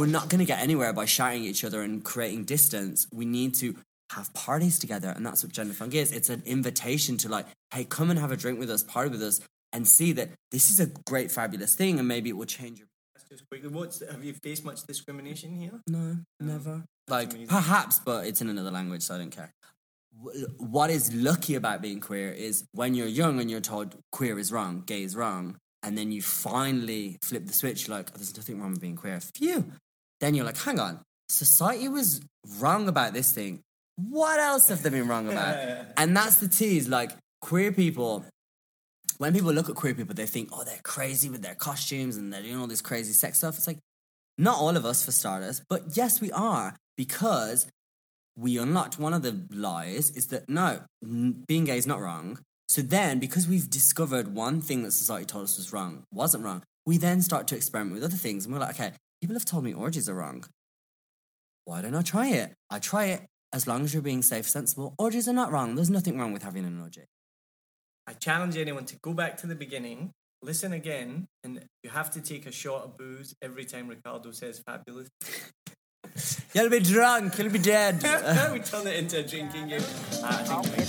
We're not going to get anywhere by shouting at each other and creating distance. We need to have parties together. And that's what Gender Funk is. It's an invitation to like, hey, come and have a drink with us, party with us, and see that this is a great, fabulous thing. And maybe it will change your. Just quickly, what's have you faced much discrimination here? No, never. Like, amazing. perhaps, but it's in another language, so I don't care. What is lucky about being queer is when you're young and you're told queer is wrong, gay is wrong, and then you finally flip the switch, like, oh, there's nothing wrong with being queer. Phew. Then you're like, hang on, society was wrong about this thing. What else have they been wrong about? and that's the tease. Like, queer people, when people look at queer people, they think, oh, they're crazy with their costumes and they're doing all this crazy sex stuff. It's like, not all of us, for starters, but yes, we are because we unlocked one of the lies is that no, being gay is not wrong. So then, because we've discovered one thing that society told us was wrong, wasn't wrong, we then start to experiment with other things. And we're like, okay, people have told me orgies are wrong. Why don't I try it? I try it as long as you're being safe, sensible. Orgies are not wrong. There's nothing wrong with having an orgy. I challenge anyone to go back to the beginning, listen again, and you have to take a shot of booze every time Ricardo says fabulous. You'll be drunk. You'll be dead. we turn it into a drinking game. I hột think